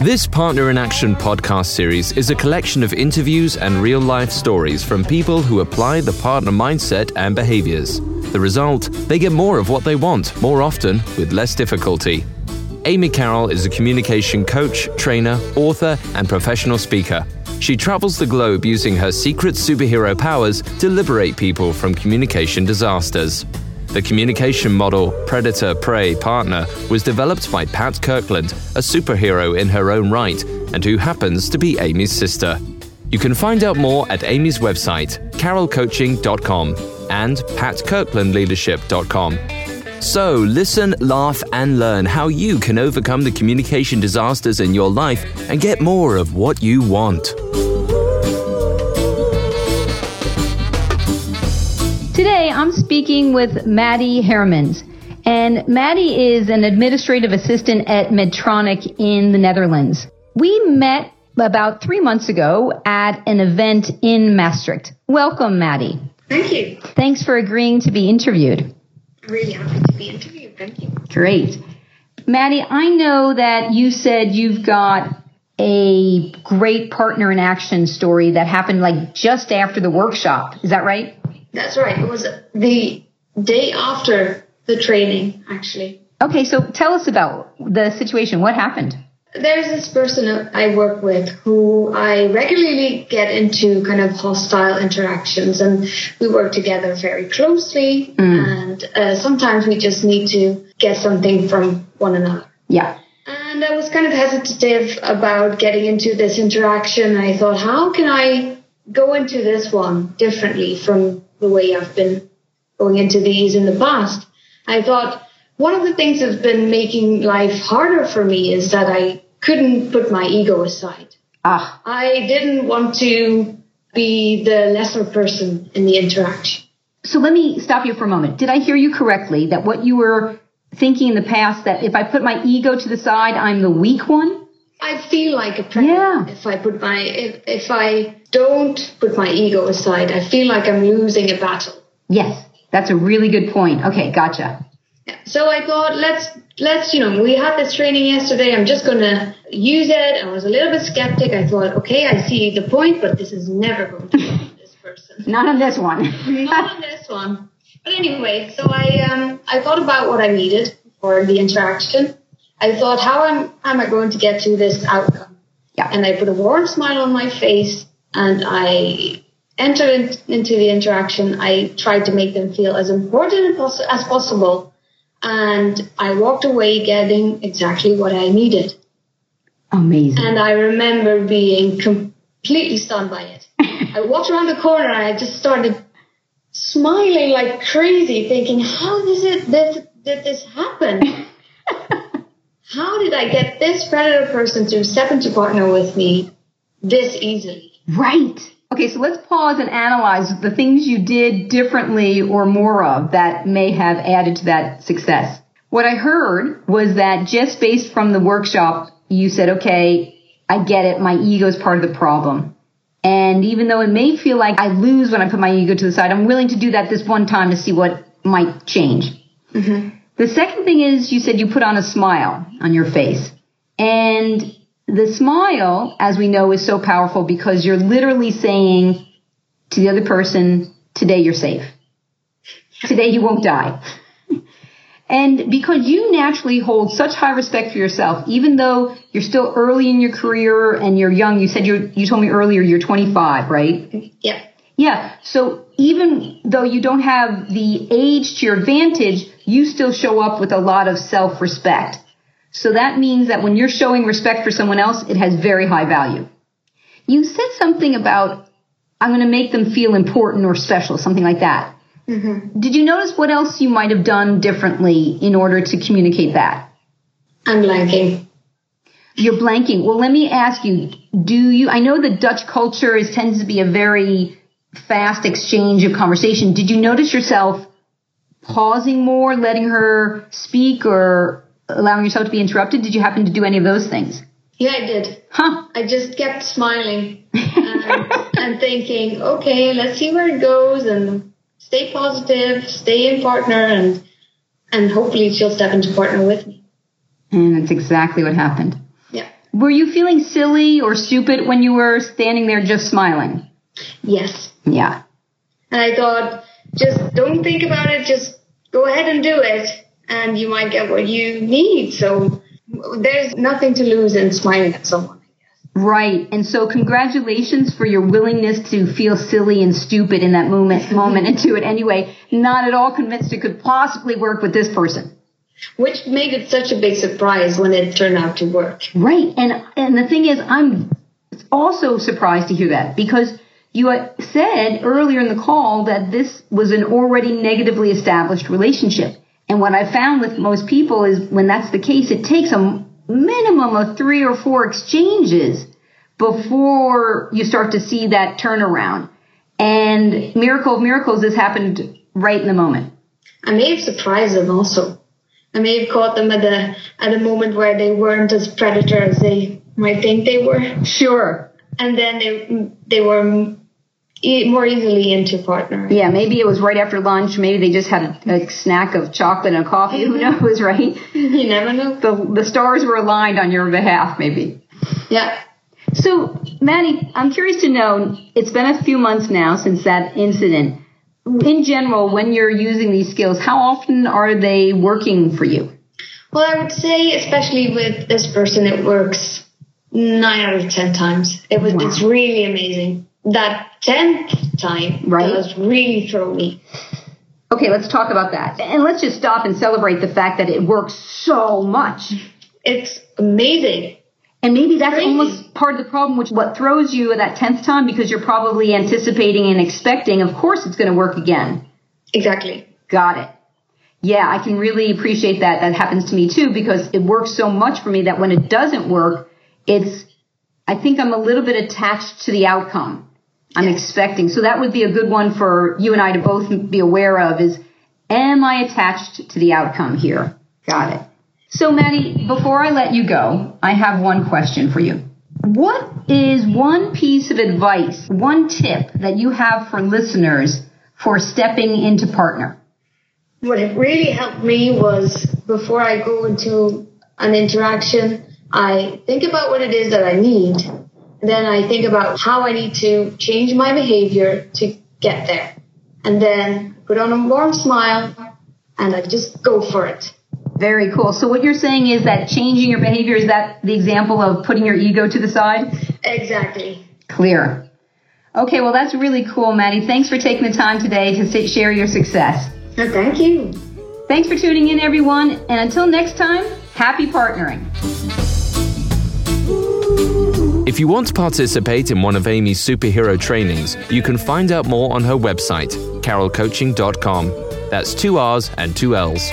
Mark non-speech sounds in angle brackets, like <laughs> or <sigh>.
This Partner in Action podcast series is a collection of interviews and real life stories from people who apply the partner mindset and behaviors. The result, they get more of what they want more often with less difficulty. Amy Carroll is a communication coach, trainer, author, and professional speaker. She travels the globe using her secret superhero powers to liberate people from communication disasters. The communication model Predator Prey Partner was developed by Pat Kirkland, a superhero in her own right, and who happens to be Amy's sister. You can find out more at Amy's website, carrollcoaching.com and patkirklandleadership.com. So, listen, laugh, and learn how you can overcome the communication disasters in your life and get more of what you want. I'm speaking with Maddie Hermans. And Maddie is an administrative assistant at Medtronic in the Netherlands. We met about three months ago at an event in Maastricht. Welcome, Maddie. Thank you. Thanks for agreeing to be interviewed. Really happy to be interviewed. Thank you. Great. Maddie, I know that you said you've got a great partner in action story that happened like just after the workshop. Is that right? That's right. It was the day after the training, actually. Okay, so tell us about the situation. What happened? There's this person I work with who I regularly get into kind of hostile interactions, and we work together very closely. Mm. And uh, sometimes we just need to get something from one another. Yeah. And I was kind of hesitative about getting into this interaction. I thought, how can I go into this one differently from the way I've been going into these in the past. I thought one of the things that's been making life harder for me is that I couldn't put my ego aside. Ah. I didn't want to be the lesser person in the interaction. So let me stop you for a moment. Did I hear you correctly that what you were thinking in the past that if I put my ego to the side, I'm the weak one? I feel like a predator yeah. if I put my if if I don't put my ego aside. I feel like I'm losing a battle. Yes, that's a really good point. Okay, gotcha. Yeah. So I thought let's let's you know we had this training yesterday. I'm just gonna use it. I was a little bit skeptic. I thought okay, I see the point, but this is never going to be this person. <laughs> Not on this one. <laughs> Not on this one. But anyway, so I um I thought about what I needed for the interaction I thought, how am, am I going to get to this outcome? Yeah. And I put a warm smile on my face and I entered in, into the interaction. I tried to make them feel as important as possible. And I walked away getting exactly what I needed. Amazing. And I remember being completely stunned by it. <laughs> I walked around the corner and I just started smiling like crazy, thinking, how does it, this, did this happen? <laughs> how did I get this predator person to step into partner with me this easily? Right. Okay, so let's pause and analyze the things you did differently or more of that may have added to that success. What I heard was that just based from the workshop, you said, okay, I get it. My ego is part of the problem. And even though it may feel like I lose when I put my ego to the side, I'm willing to do that this one time to see what might change. Mm-hmm. The second thing is you said you put on a smile on your face. And the smile, as we know, is so powerful because you're literally saying to the other person, today you're safe. Today you won't die. And because you naturally hold such high respect for yourself, even though you're still early in your career and you're young, you said you you told me earlier you're 25, right? Yeah. Yeah. So even though you don't have the age to your advantage, you still show up with a lot of self respect. So that means that when you're showing respect for someone else, it has very high value. You said something about, I'm going to make them feel important or special, something like that. Mm-hmm. Did you notice what else you might have done differently in order to communicate that? I'm blanking. You're blanking. Well, let me ask you, do you, I know the Dutch culture is, tends to be a very fast exchange of conversation. Did you notice yourself pausing more, letting her speak, or allowing yourself to be interrupted? Did you happen to do any of those things? Yeah, I did. Huh. I just kept smiling <laughs> and, and thinking, okay, let's see where it goes and stay positive, stay in partner, and and hopefully she'll step into partner with me. And that's exactly what happened. Yeah. Were you feeling silly or stupid when you were standing there just smiling? Yes. Yeah. And I thought, just don't think about it, just go ahead and do it, and you might get what you need. So there's nothing to lose in smiling at someone. Right. And so congratulations for your willingness to feel silly and stupid in that moment <laughs> moment and do it anyway. Not at all convinced it could possibly work with this person. Which made it such a big surprise when it turned out to work. Right. And and the thing is I'm also surprised to hear that because you said earlier in the call that this was an already negatively established relationship. And what I found with most people is when that's the case, it takes a minimum of three or four exchanges before you start to see that turnaround. And miracle of miracles, this happened right in the moment. I may have surprised them also. I may have caught them at the at a moment where they weren't as predator as they might think they were. Sure. And then they they were more easily into partner. Yeah, maybe it was right after lunch. Maybe they just had a, a snack of chocolate and coffee. Who <laughs> knows, right? You never know. The the stars were aligned on your behalf, maybe. Yeah. So, Maddie, I'm curious to know. It's been a few months now since that incident. In general, when you're using these skills, how often are they working for you? Well, I would say, especially with this person, it works nine out of ten times. It was. Wow. It's really amazing that tenth time right. does really throw me. Okay, let's talk about that. And let's just stop and celebrate the fact that it works so much. It's amazing. And maybe that's Crazy. almost part of the problem, which what throws you at that tenth time because you're probably anticipating and expecting, of course, it's going to work again. Exactly. Got it. Yeah, I can really appreciate that. That happens to me too because it works so much for me that when it doesn't work, it's, I think I'm a little bit attached to the outcome. I'm yes. expecting. So that would be a good one for you and I to both be aware of is, am I attached to the outcome here? Got it. So Maddie, before I let you go, I have one question for you. What is one piece of advice, one tip that you have for listeners for stepping into partner? What it really helped me was before I go into an interaction, I think about what it is that I need then I think about how I need to change my behavior to get there. And then put on a warm smile and I just go for it. Very cool. So what you're saying is that changing your behavior is that the example of putting your ego to the side? Exactly. Clear. Okay, well that's really cool, Maddie. Thanks for taking the time today to share your success. thank you. Thanks for tuning in, everyone. And until next time, happy partnering. If you want to participate in one of Amy's superhero trainings, you can find out more on her website, carrollcoaching.com. That's two R's and two L's.